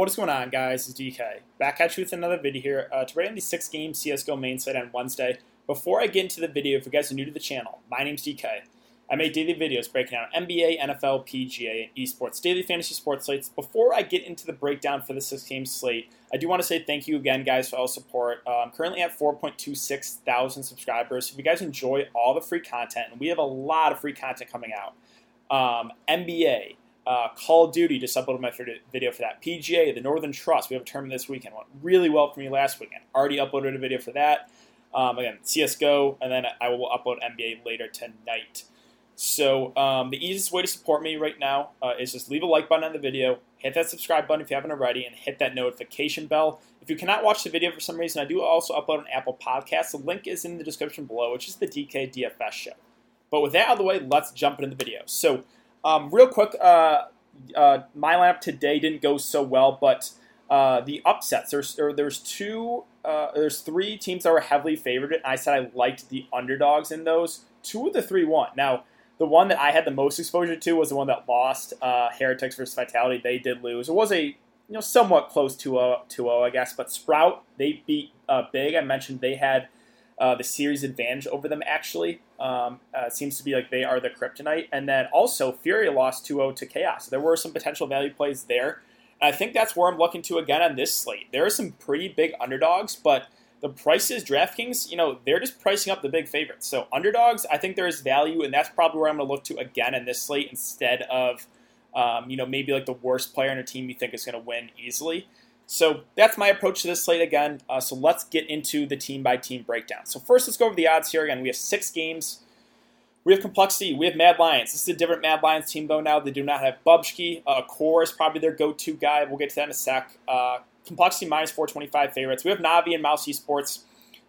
What is going on, guys? It's DK. Back at you with another video here uh, to break on the six game CSGO main site on Wednesday. Before I get into the video, if you guys are new to the channel, my name's DK. I make daily videos breaking down NBA, NFL, PGA, and esports, daily fantasy sports slates. Before I get into the breakdown for the six game slate, I do want to say thank you again, guys, for all the support. Uh, I'm currently at 4.26 thousand subscribers. If you guys enjoy all the free content, and we have a lot of free content coming out, um, NBA, uh, Call of Duty just uploaded my video for that. PGA, the Northern Trust, we have a tournament this weekend. Went really well for me last weekend. Already uploaded a video for that. Um, again, CSGO, and then I will upload NBA later tonight. So um, the easiest way to support me right now uh, is just leave a like button on the video, hit that subscribe button if you haven't already, and hit that notification bell. If you cannot watch the video for some reason, I do also upload an Apple Podcast. The link is in the description below, which is the DK DFS show. But with that out of the way, let's jump into the video. So um, real quick, uh, uh, my lineup today didn't go so well, but uh, the upsets. There's there, there's two. Uh, there's three teams that were heavily favored. And I said I liked the underdogs in those. Two of the three won. Now the one that I had the most exposure to was the one that lost. Uh, Heretics versus Vitality. They did lose. It was a you know somewhat close 2-0, 2-0 I guess. But Sprout they beat uh, big. I mentioned they had uh, the series advantage over them, actually. Um, uh, seems to be like they are the kryptonite. And then also, Fury lost 2 0 to Chaos. There were some potential value plays there. I think that's where I'm looking to again on this slate. There are some pretty big underdogs, but the prices, DraftKings, you know, they're just pricing up the big favorites. So underdogs, I think there is value, and that's probably where I'm going to look to again in this slate instead of, um, you know, maybe like the worst player on a team you think is going to win easily. So that's my approach to this slate again. Uh, so let's get into the team by team breakdown. So first, let's go over the odds here again. We have six games. We have complexity. We have Mad Lions. This is a different Mad Lions team though. Now they do not have Bubzkji. Uh, Core is probably their go-to guy. We'll get to that in a sec. Uh, complexity minus 425 favorites. We have Navi and Mouse Esports.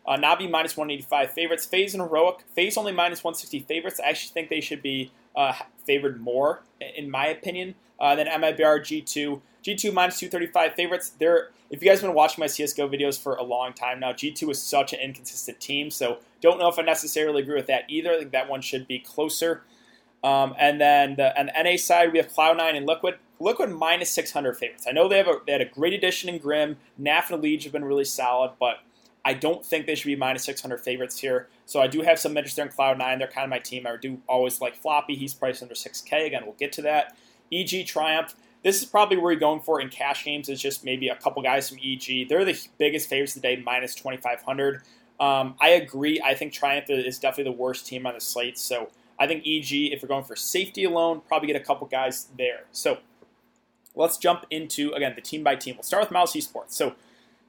Uh, Navi minus 185 favorites. FaZe and Heroic. FaZe only minus 160 favorites. I actually think they should be uh, favored more, in my opinion, uh, than MIBR G2. G2 minus 235 favorites. They're, if you guys have been watching my CSGO videos for a long time now, G2 is such an inconsistent team, so don't know if I necessarily agree with that either. I think that one should be closer. Um, and then the, on the NA side, we have Cloud9 and Liquid. Liquid minus 600 favorites. I know they have a, they had a great addition in Grim. Naf and EliGE have been really solid, but I don't think they should be minus 600 favorites here. So I do have some interest there in Cloud9. They're kind of my team. I do always like Floppy. He's priced under 6K. Again, we'll get to that. EG Triumph. This is probably where you're going for in cash games. Is just maybe a couple guys from EG. They're the biggest favorites today, minus 2,500. Um, I agree. I think Triumph is definitely the worst team on the slate. So I think EG, if you're going for safety alone, probably get a couple guys there. So let's jump into again the team by team. We'll start with Mouse Esports. So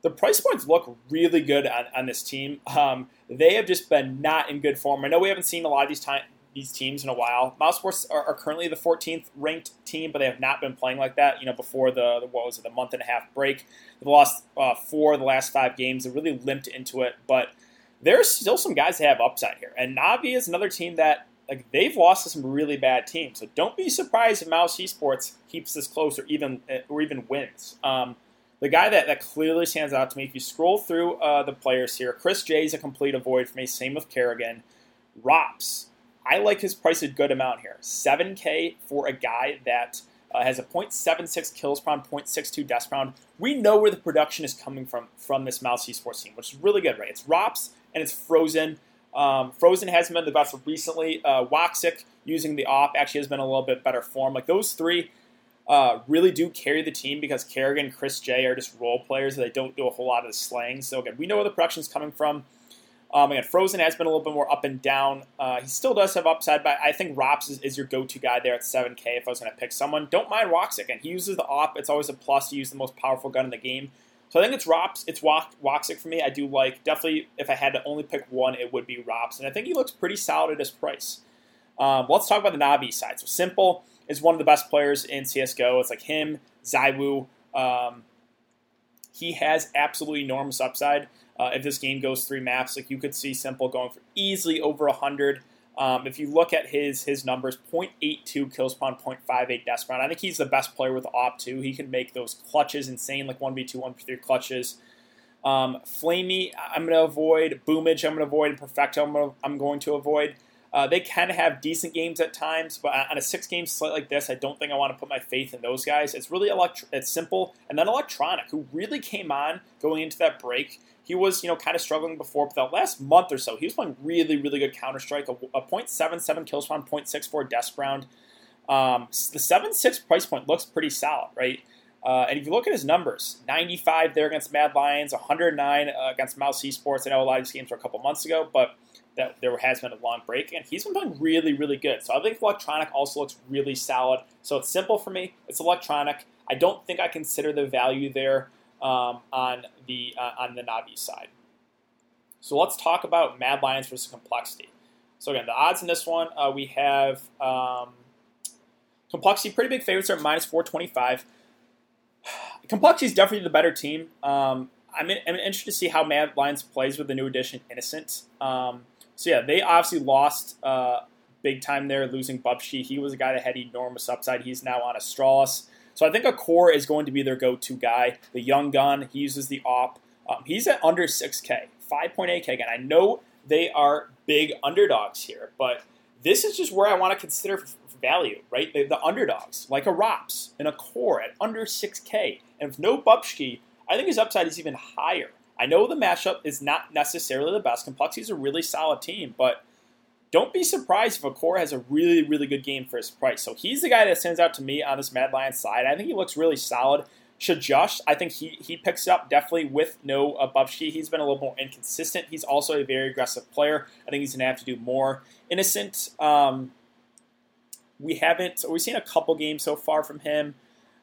the price points look really good on, on this team. Um, they have just been not in good form. I know we haven't seen a lot of these time, these teams in a while. Mouse Sports are, are, currently the 14th ranked team, but they have not been playing like that. You know, before the, the what was it, the month and a half break, they've lost uh, four of the last five games. They really limped into it, but there's still some guys that have upside here. And Navi is another team that like they've lost to some really bad teams. So don't be surprised if Mouse Esports keeps this close or even or even wins. Um, the guy that, that clearly stands out to me, if you scroll through uh, the players here, Chris J is a complete avoid for me. Same with karrigan. ropz I like his price a good amount here. 7K for a guy that uh, has a 0.76 kills per round, 0.62 deaths per round. We know where the production is coming from from this Mouse Esports team, which is really good, right? It's ropz and it's Frozen. Um, Frozen hasn't been the best recently. Uh, Woxic using the op actually has been a little bit better form. Like those three uh, really do carry the team because karrigan, Chris J are just role players. They don't do a whole lot of the slaying. So again, we know where the production is coming from. Um, again, Frozen has been a little bit more up and down. Uh, he still does have upside, but I think ropz is, is your go-to guy there at 7K if I was going to pick someone. Don't mind Woxic, and he uses the op. It's always a plus to use the most powerful gun in the game. So I think it's ropz. It's Woxic for me. I do like, definitely, if I had to only pick one, it would be ropz. And I think he looks pretty solid at his price. Um, let's talk about the Navi side. So Simple is one of the best players in CSGO. It's like him, ZywOo. Um, he has absolutely enormous upside. Uh, if this game goes three maps, like you could see Simple going for easily over 100. Um, if you look at his his numbers, 0.82 kills per 0.58 deaths per I think he's the best player with op two. He can make those clutches insane, like 1v2, 1v3 clutches. Um, flamie, I'm going to avoid. Boomage, I'm going to avoid. Perfecto, I'm, gonna, I'm going to avoid. Uh, they can have decent games at times, but on a six-game slate like this, I don't think I want to put my faith in those guys. It's really elect- it's simple, and then Electronic, who really came on going into that break. He was, you know, kind of struggling before, but the last month or so, he was playing really, really good Counter Strike. A, a .77 kill spawn, .64 death round. Um, the six price point looks pretty solid, right? Uh, and if you look at his numbers, 95 there against Mad Lions, 109 uh, against Mouse Esports. I know a lot of these games were a couple months ago, but that there has been a long break, and he's been playing really, really good. So I think Electronic also looks really solid. So it's simple for me. It's Electronic. I don't think I consider the value there um, on the uh, on the Navi side. So let's talk about Mad Lions versus Complexity. So again, the odds in this one uh, we have um, Complexity pretty big favorites are minus 425. Complexity is definitely the better team. Um, I'm, in, I'm, interested to see how Mad Lions plays with the new addition, Innocent. Um, so yeah, they obviously lost uh, big time there, losing Bubzkji. He was a guy that had enormous upside. He's now on Astralis. So I think a core is going to be their go-to guy. The young gun, he uses the op. Um, he's at under 6K, 5.8K. Again, I know they are big underdogs here, but this is just where I want to consider value, right? The, the underdogs, like a ropz and a core at under 6K. And with no Bubzkji, I think his upside is even higher. I know the matchup is not necessarily the best. Complexity is a really solid team, but don't be surprised if a core has a really, really good game for his price. So he's the guy that stands out to me on this Mad Lions side. I think he looks really solid. Shajush, I think he, he picks up definitely with no uh, Bubzkji. He's been a little more inconsistent. He's also a very aggressive player. I think he's going to have to do more. Innocent, um, we haven't, we've seen a couple games so far from him.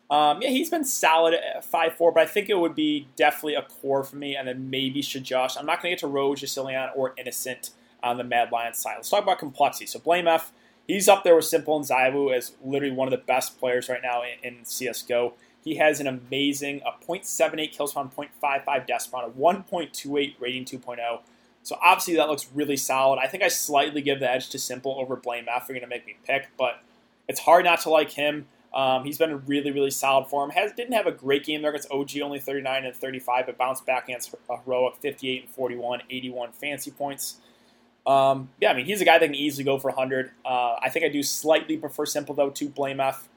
Um, yeah, he's been solid at 5 4, but I think it would be definitely a core for me, and then maybe Shajosh. I'm not going to get to Rogue, Jasilion, or Innocent on the Mad Lions side. Let's talk about complexity. So, blameF, he's up there with Simple and ZywOo as literally one of the best players right now in, in CSGO. He has an amazing a 0.78 kill spawn, 0.55 death spawn, a 1.28 rating 2.0. So obviously that looks really solid. I think I slightly give the edge to Simple over blameF. You're going to make me pick, but it's hard not to like him. Um, he's been really, really solid for him. Has didn't have a great game there against OG, only 39 and 35, but bounced back against Heroic, 58 and 41, 81 fancy points. Um, yeah, I mean, he's a guy that can easily go for 100. Uh, I think I do slightly prefer Simple, though, to blameF.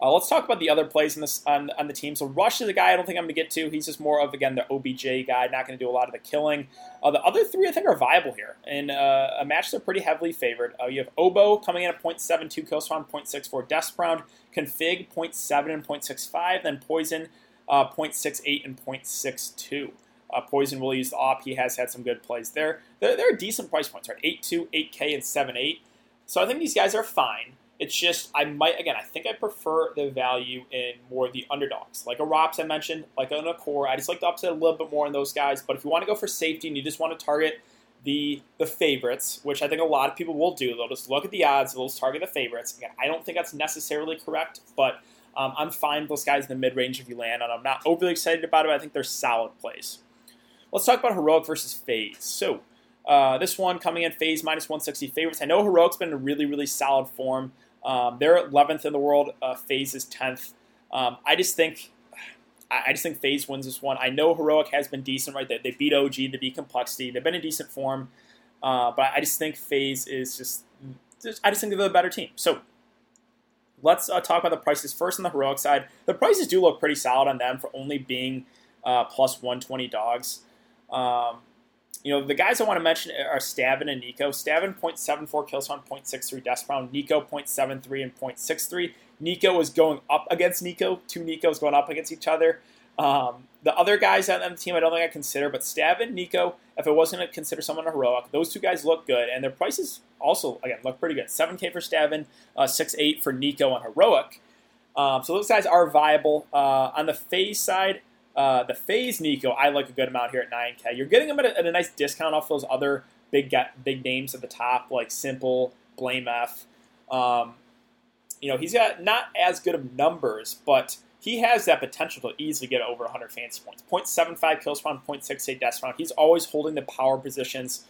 Uh, let's talk about the other plays this, on, on, the team. So Rush is a guy I don't think I'm going to get to. He's just more of, again, the OBJ guy, not going to do a lot of the killing. Uh, the other three I think are viable here. In uh, a match they're pretty heavily favored. Uh, you have oBo coming in at 0.72 kill spawn, 0.64 death round. k0nfig 0.7 and 0.65. Then poizon uh, 0.68 and 0.62. Uh, poizon will use the op. He has had some good plays there. They're, they're decent price points, right? 8.2, 8K, and 7.8. So I think these guys are fine. It's just I might again. I think I prefer the value in more of the underdogs, like a ropz I mentioned, like a Core. I just like to upset a little bit more in those guys. But if you want to go for safety and you just want to target the the favorites, which I think a lot of people will do, they'll just look at the odds, they'll just target the favorites. Again, I don't think that's necessarily correct, but um, I'm fine with those guys in the mid range if you land on. them. I'm not overly excited about it. I think they're solid plays. Let's talk about heroic versus FaZe. So. Uh, this one coming in FaZe minus 160 favorites. I know Heroic's been in really, really solid form. Um, they're 11th in the world. Uh, FaZe is 10th. Um, I just think, I just think FaZe wins this one. I know Heroic has been decent, right? They, beat OG, they beat Complexity. They've been in decent form, uh, but I just think FaZe is just, just, I just think they're the better team. So let's uh, talk about the prices first on the Heroic side. The prices do look pretty solid on them for only being uh, plus 120 dogs. Um, you know, the guys I want to mention are stavn and Nico. stavn 0.74 kills on 0.63 death round. Nico 0.73 and 0.63. Nico is going up against Nico. Two Nicos going up against each other. Um, the other guys on the team I don't think I consider, but stavn, Nico, if I wasn't to consider someone a heroic, those two guys look good, and their prices also, again, look pretty good. 7K for stavn, uh, 6.8 for Nico on heroic. Um, so those guys are viable. Uh, on the FaZe side, uh, the FaZe Nico, I like a good amount here at 9K. You're getting them at a, at a nice discount off those other big big names at the top, like Simple, blameF. Um, you know, he's got not as good of numbers, but he has that potential to easily get over 100 fancy points. 0.75 kills spawn, 0.68 death spawn. He's always holding the power positions.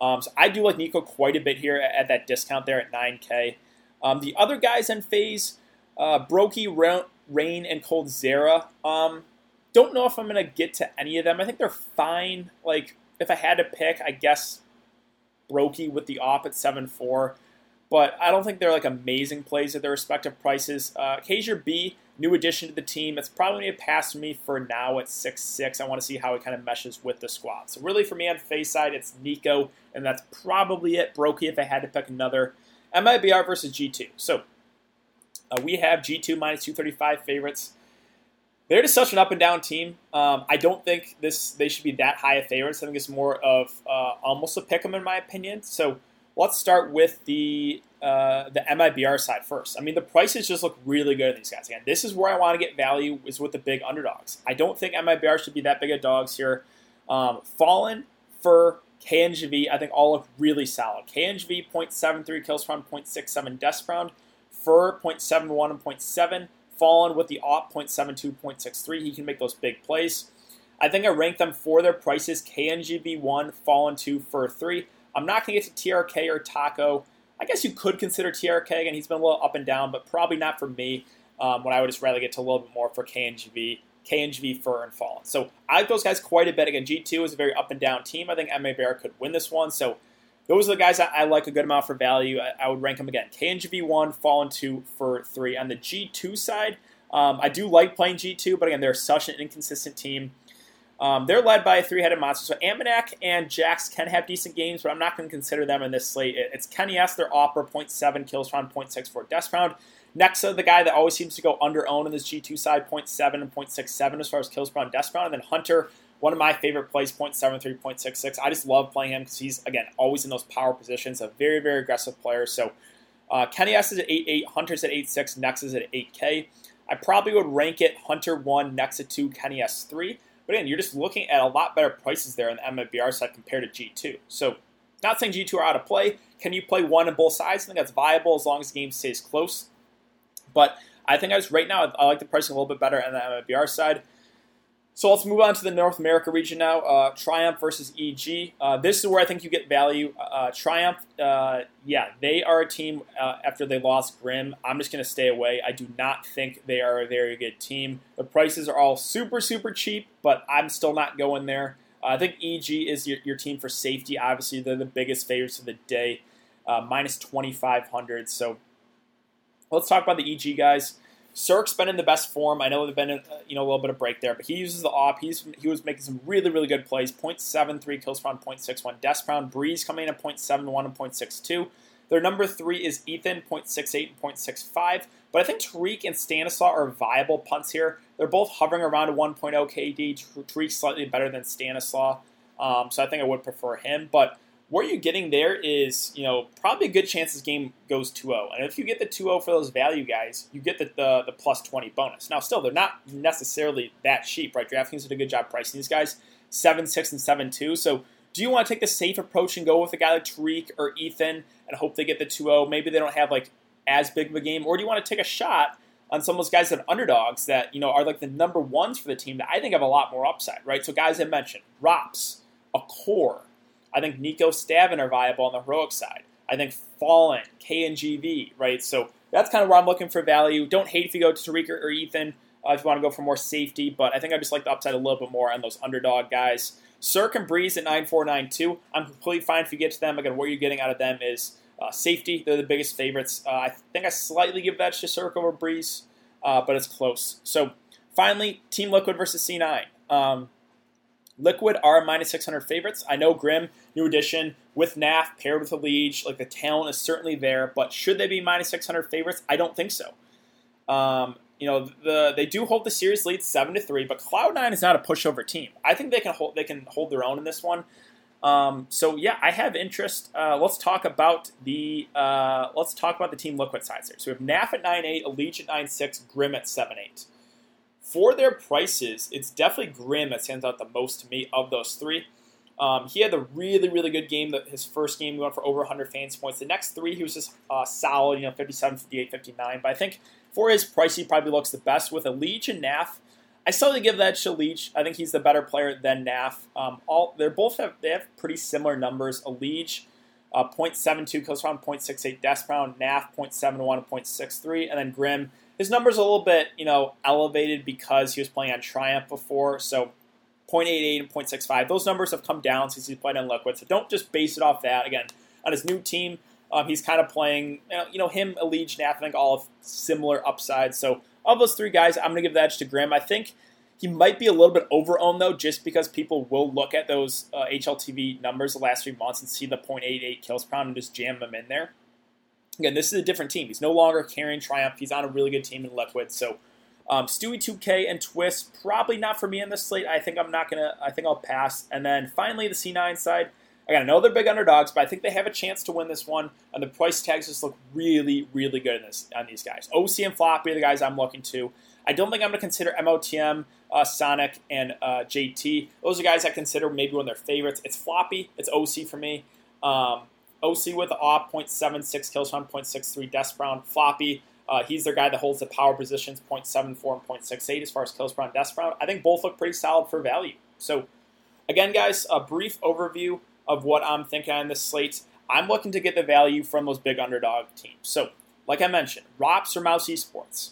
Um, so I do like Nico quite a bit here at, at that discount there at 9K. Um, the other guys in FaZe, uh, broky, Rain, and coldzera. Um, don't know if I'm to get to any of them. I think they're fine. Like, if I had to pick, I guess broky with the op at 7 4, but I don't think they're like amazing plays at their respective prices. Uh, Kjaerbye, new addition to the team. It's probably a pass me for now at 6 6. I want to see how it kind of meshes with the squad. So, really, for me on FaZe side, it's Nico, and that's probably it. broky if I had to pick another. MIBR versus G2. So, uh, we have G2 minus 235 favorites. They're just such an up and down team. Um, I don't think this they should be that high of favorites. I think it's more of uh, almost a pick 'em in my opinion. So let's start with the uh, the MIBR side first. I mean, the prices just look really good in these guys. Again, this is where I want to get value is with the big underdogs. I don't think MIBR should be that big of dogs here. Um, Fallen for KNGV, I think all look really solid. KNGV 0.73 kills round, 0.67 deaths round. fer 0.71 and 0.7. Fallen with the op 0.72, 0.63. He can make those big plays. I think I rank them for their prices. KNGB1, Fallen 2, fer 3. I'm not going to get to TRK or Taco. I guess you could consider TRK, and he's been a little up and down, but probably not for me. Um, I would just rather get to a little bit more for KNGV, KNGV, fer, and Fallen. So I like those guys quite a bit. Again, G2 is a very up and down team. I think MIBR could win this one. So those are the guys I, I like a good amount for value. I, I would rank them again. KNGV 1, Fallen 2 for 3. On the G2 side, um, I do like playing G2, but again, they're such an inconsistent team. Um, they're led by a three-headed monster. So AmaNEk and JaCkz can have decent games, but I'm not going to consider them in this slate. It's Kenny S, their opera, 0.7 kills round, 0.64 deaths round. Nexa, the guy that always seems to go under own in this G2 side, 0.7 and 0.67 as far as kills per deaths round. And then Hunter, one of my favorite plays, 0.73, 0.66. I just love playing him because he's, again, always in those power positions, a very, very aggressive player. So uh, Kenny S is at 8.8, Hunter's at 8.6, Nexa's at 8K. I probably would rank it Hunter 1, Nexa 2, Kenny S 3. But again, you're just looking at a lot better prices there on the MIBR side compared to G2. So not saying G2 are out of play. Can you play one on both sides? I think that's viable as long as the game stays close. But I think I just right now I like the pricing a little bit better on the MIBR side. So let's move on to the North America region now. Uh, Triumph versus EG. Uh, this is where I think you get value. Uh, Triumph, uh, yeah, they are a team uh, after they lost Grim. I'm just going to stay away. I do not think they are a very good team. The prices are all super, super cheap, but I'm still not going there. I think EG is your, your, team for safety. Obviously, they're the biggest favorites of the day, uh, minus 2,500. So let's talk about the EG guys. CeRq's been in the best form. I know they've been in, uh, you know a little bit of break there, but he uses the op. He's he was making some really really good plays. 0.73 kills per round, 0.61 deaths per round. Brehze coming in at 0.71 and 0.62. Their number three is Ethan, 0.68 and 0.65. But I think tarik and Stanislaw are viable punts here. They're both hovering around a 1.0 KD. tarik slightly better than Stanislaw, um, so I think I would prefer him. But what you're getting there is, you know, probably a good chance this game goes 2-0. And if you get the 2-0 for those value guys, you get the, the, the plus 20 bonus. Now, still, they're not necessarily that cheap, right? DraftKings did a good job pricing these guys, 7-6 and 7-2. So do you want to take the safe approach and go with a guy like tarik or Ethan and hope they get the 2-0? Maybe they don't have, like, as big of a game. Or do you want to take a shot on some of those guys that are underdogs that, you know, are like the number ones for the team that I think have a lot more upside, right? So guys I mentioned, ropz, a core, I think Nico stavn are viable on the heroic side. I think Fallen, KNGV, right? So that's kind of where I'm looking for value. Don't hate if you go to tarik or Ethan uh, if you want to go for more safety, but I think I just like the upside a little bit more on those underdog guys. CeRq and Brehze at 9492. I'm completely fine if you get to them. Again, what you're getting out of them is uh, safety. They're the biggest favorites. Uh, I think I slightly give that to CeRq over Brehze, uh, but it's close. So finally, Team Liquid versus C9. Um, Liquid are minus 600 favorites. I know Grim, new addition with NAF paired with a EliGE. Like the talent is certainly there, but should they be minus 600 favorites? I don't think so. Um, you know, the they do hold the series lead seven to three, but Cloud Nine is not a pushover team. I think they can hold they can hold their own in this one. Um, so yeah, I have interest. Uh, let's talk about the uh, let's talk about the team Liquid sides here. So we have NAF at nine eight, EliGE at nine six, Grim at seven eight for their prices, it's definitely Grim that stands out the most to me of those three. Um, he had a really, really good game. His first game, he went for over 100 fantasy points. The next three, he was just uh, solid, you know, 57, 58, 59. But I think for his price, he probably looks the best with a EliGE and Naf. I still give that to EliGE. I think he's the better player than Naf. Um, all they're both have they have pretty similar numbers. A EliGE, uh, 0.72 kills round, 0.68 deaths round. Naf 0.71 0.63, and then Grim his number's a little bit, you know, elevated because he was playing on Triumph before. So 0.88 and 0.65. Those numbers have come down since he's played on Liquid. So don't just base it off that. Again, on his new team. Um, he's kind of playing, you know, you know him, Elige, Nath, I think all of similar upsides. So of those three guys, I'm going to give the edge to Graham. I think he might be a little bit over owned though, just because people will look at those uh, HLTV numbers the last three months and see the .88 kills per and just jam them in there. Again, this is a different team. He's no longer carrying Triumph. He's on a really good team in Liquid. So um, Stewie 2K and Twist probably not for me in this slate. I think I'm not gonna. I think I'll pass. And then finally the C9 side. I know they're big underdogs, but I think they have a chance to win this one. And the price tags just look really, really good in this on these guys. oSee and Floppy are the guys I'm looking to. I don't think I'm going to consider MOTM, uh, Sonic, and uh, JT. Those are guys I consider maybe one of their favorites. It's Floppy. It's oSee for me. Um, oSee with the AWP, 0.76 kills on 0.63 deaths round. Floppy, uh, he's their guy that holds the power positions, 0.74 and 0.68 as far as kills round, deaths round. I think both look pretty solid for value. So, again, guys, a brief overview of what I'm thinking on this slate. I'm looking to get the value from those big underdog teams. So, like I mentioned, ropz or Mouse Esports,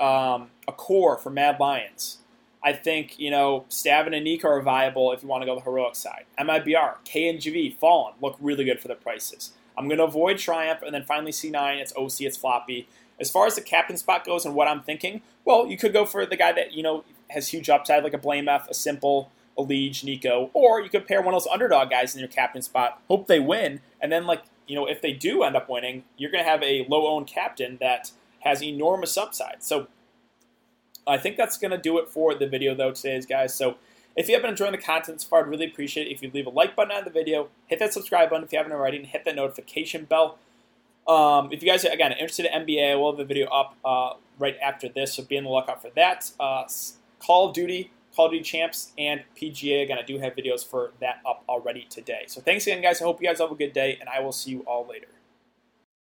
um, a core for Mad Lions. I think, you know, stavn and Nico are viable if you want to go the heroic side. MIBR, KNGV, Fallen look really good for the prices. I'm going to avoid Triumph, and then finally C9, it's oSee, it's Floppy. As far as the captain spot goes and what I'm thinking, well, you could go for the guy that, you know, has huge upside, like a blameF, a Simple, a EliGE, Nico, or you could pair one of those underdog guys in your captain spot, hope they win, and then, like, you know, if they do end up winning, you're going to have a low owned captain that has enormous upside. So I think that's going to do it for the video, though, today, guys. So if you have been enjoying the content so far, I'd really appreciate it if you leave a like button on the video, hit that subscribe button if you haven't already, and hit that notification bell. Um, if you guys are, again, interested in NBA, we'll have a video up uh, right after this, so be on the lookout for that. Uh, Call of Duty, Call of Duty Champs, and PGA. Again, I do have videos for that up already today. So thanks again, guys. I hope you guys have a good day, and I will see you all later.